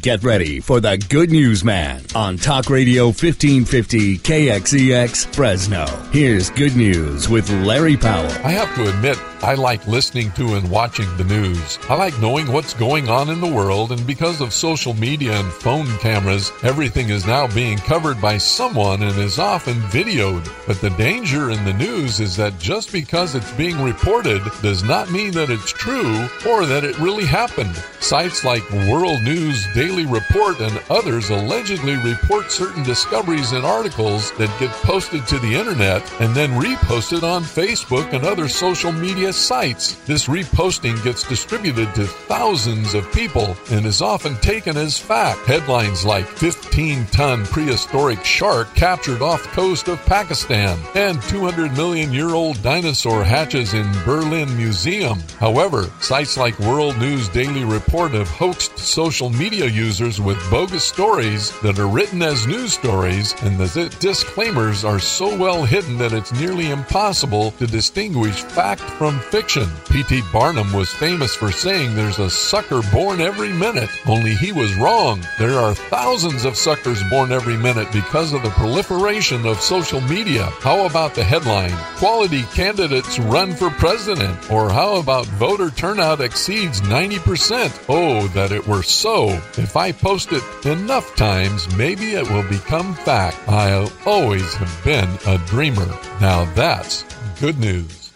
Get ready for the Good News Man on Talk Radio 1550 KXEX Fresno. Here's Good News with Larry Powell. I have to admit, I like listening to and watching the news. I like knowing what's going on in the world, and because of social media and phone cameras, everything is now being covered by someone and is often videoed. But the danger in the news is that just because it's being reported does not mean that it's true or that it really happened. Sites like World News Daily Report and others allegedly report certain discoveries in articles that get posted to the internet and then reposted on Facebook and other social media sites. This reposting gets distributed to thousands of people and is often taken as fact. Headlines like 15 ton prehistoric shark captured off coast of Pakistan and 200 million year old dinosaur hatches in Berlin Museum. However, sites like World News Daily Report have hoaxed social media users with bogus stories that are written as news stories, and the disclaimers are so well hidden that it's nearly impossible to distinguish fact from fiction. P.T. Barnum was famous for saying there's a sucker born every minute, only he was wrong. There are thousands of suckers born every minute because of the proliferation of social media. How about the headline? Quality candidates run for president. Or how about voter turnout exceeds 90%? Oh, that it were so. If I post it enough times, maybe it will become fact. I'll always have been a dreamer. Now that's good news.